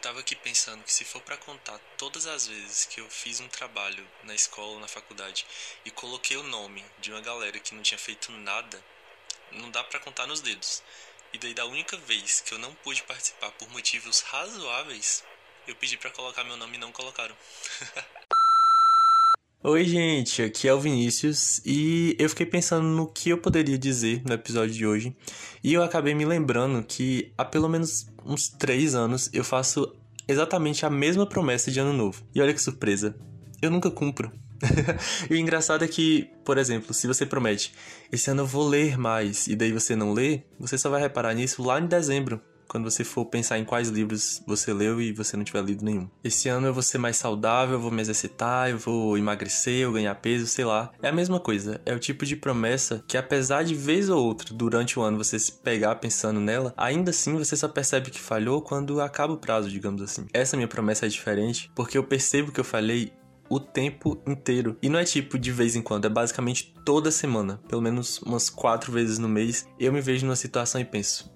tava aqui pensando que se for para contar todas as vezes que eu fiz um trabalho na escola ou na faculdade e coloquei o nome de uma galera que não tinha feito nada, não dá para contar nos dedos. E daí da única vez que eu não pude participar por motivos razoáveis, eu pedi para colocar meu nome e não colocaram. Oi, gente, aqui é o Vinícius e eu fiquei pensando no que eu poderia dizer no episódio de hoje e eu acabei me lembrando que há pelo menos uns três anos eu faço exatamente a mesma promessa de ano novo. E olha que surpresa, eu nunca cumpro. e o engraçado é que, por exemplo, se você promete, esse ano eu vou ler mais, e daí você não lê, você só vai reparar nisso lá em dezembro, quando você for pensar em quais livros você leu e você não tiver lido nenhum. Esse ano eu vou ser mais saudável, eu vou me exercitar, eu vou emagrecer, eu ganhar peso, sei lá. É a mesma coisa, é o tipo de promessa que apesar de vez ou outra durante o ano você se pegar pensando nela, ainda assim você só percebe que falhou quando acaba o prazo, digamos assim. Essa minha promessa é diferente porque eu percebo que eu falhei o tempo inteiro. E não é tipo de vez em quando, é basicamente toda semana, pelo menos umas quatro vezes no mês, eu me vejo numa situação e penso: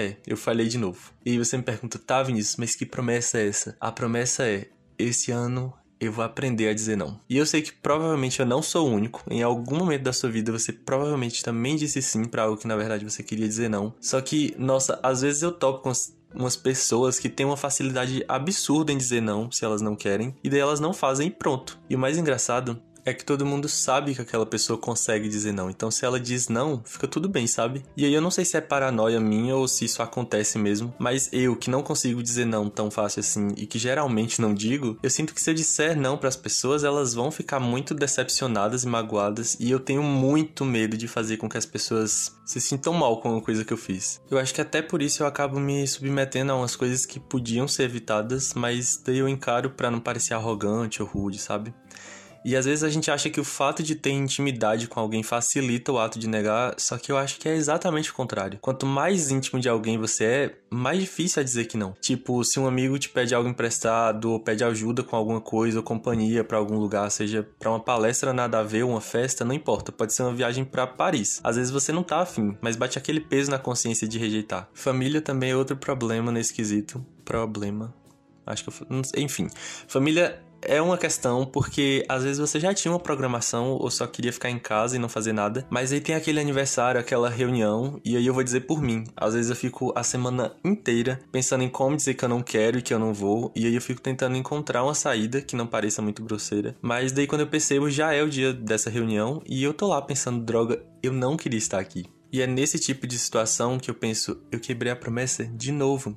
é, eu falei de novo. E você me pergunta, tá, Vinícius, mas que promessa é essa? A promessa é: esse ano eu vou aprender a dizer não. E eu sei que provavelmente eu não sou o único. Em algum momento da sua vida você provavelmente também disse sim para algo que na verdade você queria dizer não. Só que, nossa, às vezes eu topo com umas pessoas que têm uma facilidade absurda em dizer não se elas não querem, e daí elas não fazem e pronto. E o mais engraçado é que todo mundo sabe que aquela pessoa consegue dizer não. Então, se ela diz não, fica tudo bem, sabe? E aí eu não sei se é paranoia minha ou se isso acontece mesmo, mas eu que não consigo dizer não tão fácil assim e que geralmente não digo, eu sinto que se eu disser não para as pessoas, elas vão ficar muito decepcionadas e magoadas e eu tenho muito medo de fazer com que as pessoas se sintam mal com a coisa que eu fiz. Eu acho que até por isso eu acabo me submetendo a umas coisas que podiam ser evitadas, mas daí eu encaro para não parecer arrogante ou rude, sabe? E às vezes a gente acha que o fato de ter intimidade com alguém facilita o ato de negar, só que eu acho que é exatamente o contrário. Quanto mais íntimo de alguém você é, mais difícil é dizer que não. Tipo, se um amigo te pede algo emprestado, ou pede ajuda com alguma coisa, ou companhia para algum lugar, seja para uma palestra nada a ver, uma festa, não importa, pode ser uma viagem para Paris. Às vezes você não tá afim, mas bate aquele peso na consciência de rejeitar. Família também é outro problema nesse quesito. Problema. Acho que eu. Enfim. Família é uma questão porque às vezes você já tinha uma programação ou só queria ficar em casa e não fazer nada, mas aí tem aquele aniversário, aquela reunião, e aí eu vou dizer por mim. Às vezes eu fico a semana inteira pensando em como dizer que eu não quero e que eu não vou, e aí eu fico tentando encontrar uma saída que não pareça muito grosseira, mas daí quando eu percebo já é o dia dessa reunião e eu tô lá pensando, droga, eu não queria estar aqui. E é nesse tipo de situação que eu penso, eu quebrei a promessa de novo.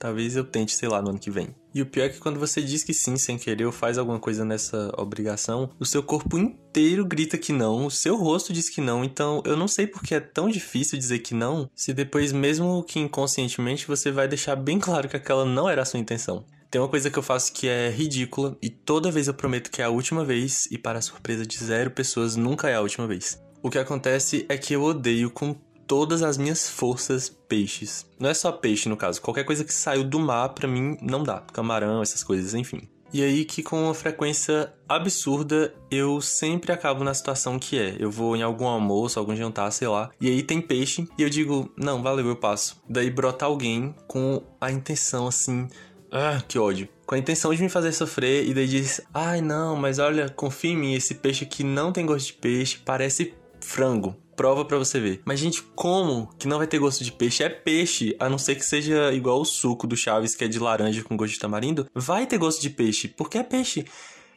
Talvez eu tente, sei lá, no ano que vem. E o pior é que quando você diz que sim sem querer ou faz alguma coisa nessa obrigação, o seu corpo inteiro grita que não, o seu rosto diz que não. Então eu não sei porque é tão difícil dizer que não, se depois, mesmo que inconscientemente, você vai deixar bem claro que aquela não era a sua intenção. Tem uma coisa que eu faço que é ridícula e toda vez eu prometo que é a última vez, e para a surpresa de zero pessoas, nunca é a última vez. O que acontece é que eu odeio com todas as minhas forças peixes. Não é só peixe no caso, qualquer coisa que saiu do mar para mim não dá. Camarão, essas coisas, enfim. E aí que com uma frequência absurda eu sempre acabo na situação que é, eu vou em algum almoço, algum jantar, sei lá, e aí tem peixe e eu digo, não, valeu, eu passo. Daí brota alguém com a intenção assim, ah, que ódio. Com a intenção de me fazer sofrer e daí diz, ai não, mas olha, confia em mim, esse peixe aqui não tem gosto de peixe, parece frango prova para você ver. Mas, gente, como que não vai ter gosto de peixe? É peixe, a não ser que seja igual o suco do Chaves, que é de laranja com gosto de tamarindo. Vai ter gosto de peixe, porque é peixe.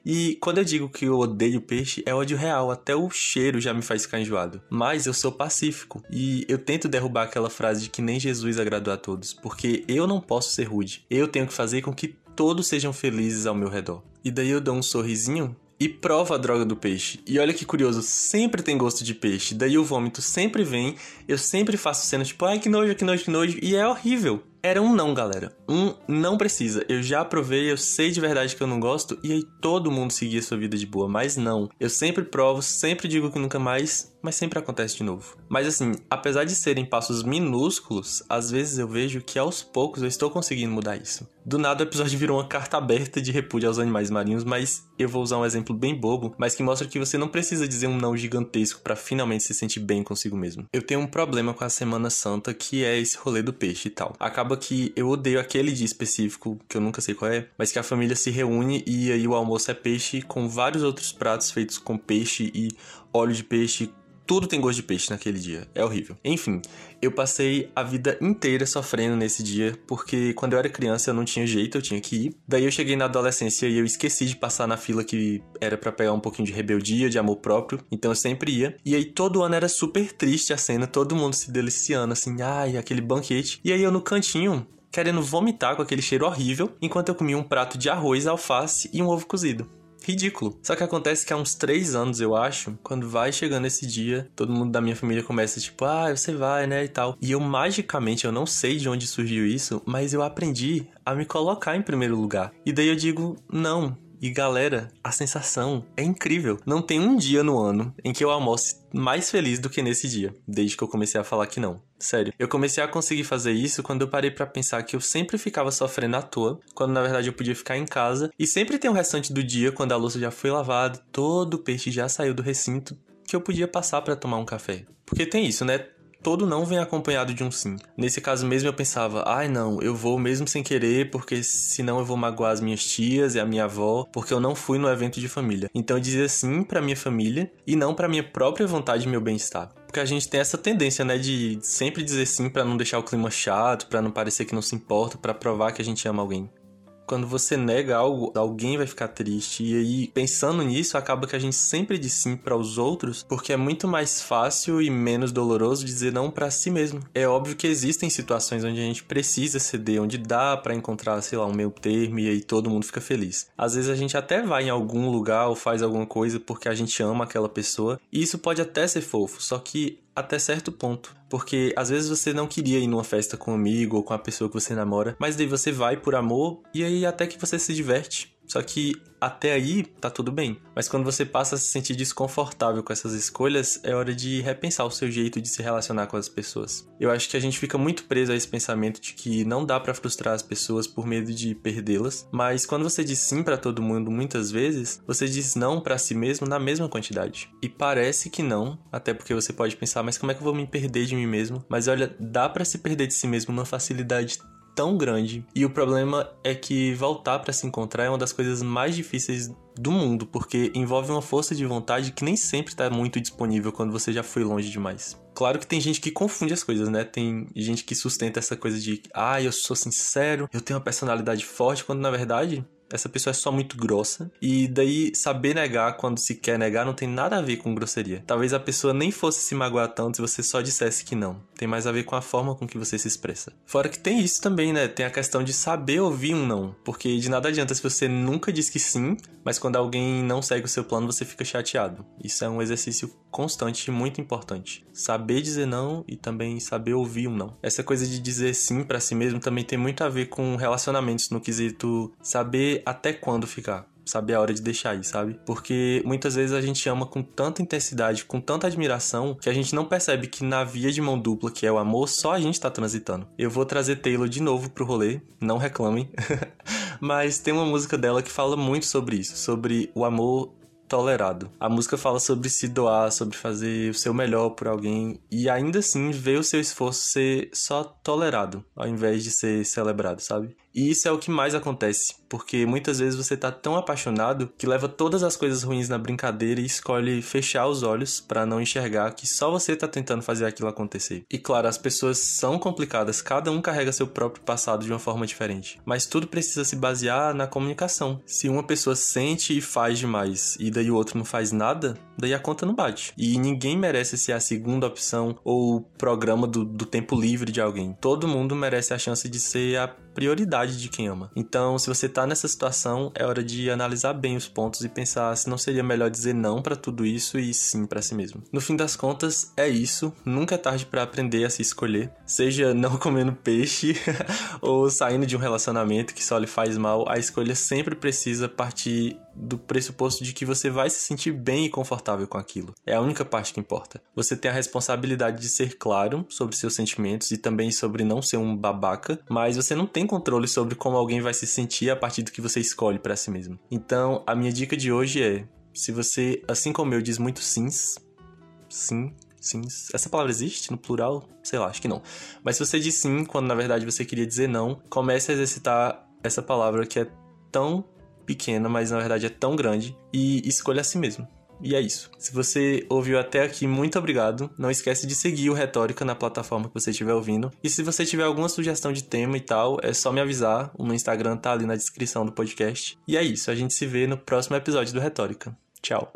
E quando eu digo que eu odeio peixe, é ódio real, até o cheiro já me faz ficar enjoado. Mas eu sou pacífico e eu tento derrubar aquela frase de que nem Jesus agradou a todos, porque eu não posso ser rude. Eu tenho que fazer com que todos sejam felizes ao meu redor. E daí eu dou um sorrisinho e prova a droga do peixe. E olha que curioso, sempre tem gosto de peixe. Daí o vômito sempre vem, eu sempre faço cena tipo, ai que nojo, que nojo, que nojo, e é horrível. Era um não, galera. Um não precisa. Eu já provei, eu sei de verdade que eu não gosto, e aí todo mundo seguia sua vida de boa, mas não. Eu sempre provo, sempre digo que nunca mais, mas sempre acontece de novo. Mas assim, apesar de serem passos minúsculos, às vezes eu vejo que aos poucos eu estou conseguindo mudar isso. Do nada o episódio virou uma carta aberta de repúdio aos animais marinhos, mas eu vou usar um exemplo bem bobo, mas que mostra que você não precisa dizer um não gigantesco para finalmente se sentir bem consigo mesmo. Eu tenho um problema com a Semana Santa que é esse rolê do peixe e tal. Acaba acaba que eu odeio aquele dia específico, que eu nunca sei qual é, mas que a família se reúne e aí o almoço é peixe com vários outros pratos feitos com peixe e óleo de peixe, tudo tem gosto de peixe naquele dia. É horrível. Enfim, eu passei a vida inteira sofrendo nesse dia, porque quando eu era criança eu não tinha jeito, eu tinha que ir. Daí eu cheguei na adolescência e eu esqueci de passar na fila que era para pegar um pouquinho de rebeldia, de amor próprio. Então eu sempre ia. E aí todo ano era super triste a cena, todo mundo se deliciando, assim, ai, aquele banquete. E aí eu no cantinho, querendo vomitar com aquele cheiro horrível, enquanto eu comia um prato de arroz, alface e um ovo cozido ridículo. Só que acontece que há uns três anos, eu acho, quando vai chegando esse dia, todo mundo da minha família começa tipo, ah, você vai, né, e tal. E eu magicamente, eu não sei de onde surgiu isso, mas eu aprendi a me colocar em primeiro lugar. E daí eu digo, não, e galera, a sensação é incrível. Não tem um dia no ano em que eu almoce mais feliz do que nesse dia, desde que eu comecei a falar que não. Sério, eu comecei a conseguir fazer isso quando eu parei para pensar que eu sempre ficava sofrendo à toa, quando na verdade eu podia ficar em casa, e sempre tem o restante do dia quando a louça já foi lavada, todo o peixe já saiu do recinto, que eu podia passar para tomar um café. Porque tem isso, né? Todo não vem acompanhado de um sim. Nesse caso mesmo eu pensava, ai não, eu vou mesmo sem querer, porque senão eu vou magoar as minhas tias e a minha avó, porque eu não fui no evento de família. Então eu dizia sim para minha família e não para minha própria vontade e meu bem-estar. Porque a gente tem essa tendência, né, de sempre dizer sim para não deixar o clima chato, para não parecer que não se importa, para provar que a gente ama alguém quando você nega algo, alguém vai ficar triste. E aí, pensando nisso, acaba que a gente sempre diz sim para os outros, porque é muito mais fácil e menos doloroso dizer não para si mesmo. É óbvio que existem situações onde a gente precisa ceder, onde dá para encontrar, sei lá, um meio termo e aí todo mundo fica feliz. Às vezes a gente até vai em algum lugar ou faz alguma coisa porque a gente ama aquela pessoa, e isso pode até ser fofo, só que até certo ponto. Porque às vezes você não queria ir numa festa com um amigo ou com a pessoa que você namora, mas daí você vai por amor e aí até que você se diverte. Só que até aí tá tudo bem. Mas quando você passa a se sentir desconfortável com essas escolhas, é hora de repensar o seu jeito de se relacionar com as pessoas. Eu acho que a gente fica muito preso a esse pensamento de que não dá para frustrar as pessoas por medo de perdê-las, mas quando você diz sim para todo mundo muitas vezes, você diz não para si mesmo na mesma quantidade. E parece que não, até porque você pode pensar, mas como é que eu vou me perder de mim mesmo? Mas olha, dá para se perder de si mesmo numa facilidade tão grande. E o problema é que voltar para se encontrar é uma das coisas mais difíceis do mundo, porque envolve uma força de vontade que nem sempre está muito disponível quando você já foi longe demais. Claro que tem gente que confunde as coisas, né? Tem gente que sustenta essa coisa de, ah, eu sou sincero, eu tenho uma personalidade forte, quando na verdade essa pessoa é só muito grossa. E daí, saber negar quando se quer negar não tem nada a ver com grosseria. Talvez a pessoa nem fosse se magoar tanto se você só dissesse que não. Tem mais a ver com a forma com que você se expressa. Fora que tem isso também, né? Tem a questão de saber ouvir um não. Porque de nada adianta se você nunca diz que sim, mas quando alguém não segue o seu plano, você fica chateado. Isso é um exercício constante e muito importante. Saber dizer não e também saber ouvir um não. Essa coisa de dizer sim para si mesmo também tem muito a ver com relacionamentos no quesito saber até quando ficar saber a hora de deixar ir, sabe? Porque muitas vezes a gente ama com tanta intensidade, com tanta admiração, que a gente não percebe que na via de mão dupla, que é o amor, só a gente tá transitando. Eu vou trazer Taylor de novo pro rolê, não reclamem. Mas tem uma música dela que fala muito sobre isso, sobre o amor tolerado. A música fala sobre se doar, sobre fazer o seu melhor por alguém e ainda assim ver o seu esforço ser só tolerado, ao invés de ser celebrado, sabe? E isso é o que mais acontece, porque muitas vezes você tá tão apaixonado que leva todas as coisas ruins na brincadeira e escolhe fechar os olhos para não enxergar que só você tá tentando fazer aquilo acontecer. E claro, as pessoas são complicadas, cada um carrega seu próprio passado de uma forma diferente, mas tudo precisa se basear na comunicação. Se uma pessoa sente e faz demais e daí o outro não faz nada, daí a conta não bate. E ninguém merece ser a segunda opção ou o programa do, do tempo livre de alguém. Todo mundo merece a chance de ser a prioridade de quem ama. Então, se você tá nessa situação, é hora de analisar bem os pontos e pensar se não seria melhor dizer não para tudo isso e sim para si mesmo. No fim das contas, é isso. Nunca é tarde para aprender a se escolher, seja não comendo peixe ou saindo de um relacionamento que só lhe faz mal. A escolha sempre precisa partir do pressuposto de que você vai se sentir bem e confortável com aquilo. É a única parte que importa. Você tem a responsabilidade de ser claro sobre seus sentimentos e também sobre não ser um babaca, mas você não tem controle sobre como alguém vai se sentir a partir do que você escolhe para si mesmo. Então, a minha dica de hoje é: se você, assim como eu, diz muito sims, sim, Sim. Essa palavra existe no plural? Sei lá, acho que não. Mas se você diz sim, quando na verdade você queria dizer não, comece a exercitar essa palavra que é tão pequena, mas na verdade é tão grande, e escolha a si mesmo. E é isso. Se você ouviu até aqui, muito obrigado. Não esquece de seguir o Retórica na plataforma que você estiver ouvindo. E se você tiver alguma sugestão de tema e tal, é só me avisar. O meu Instagram tá ali na descrição do podcast. E é isso. A gente se vê no próximo episódio do Retórica. Tchau.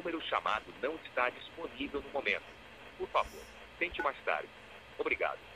número chamado não está disponível no momento. Por favor, tente mais tarde. Obrigado.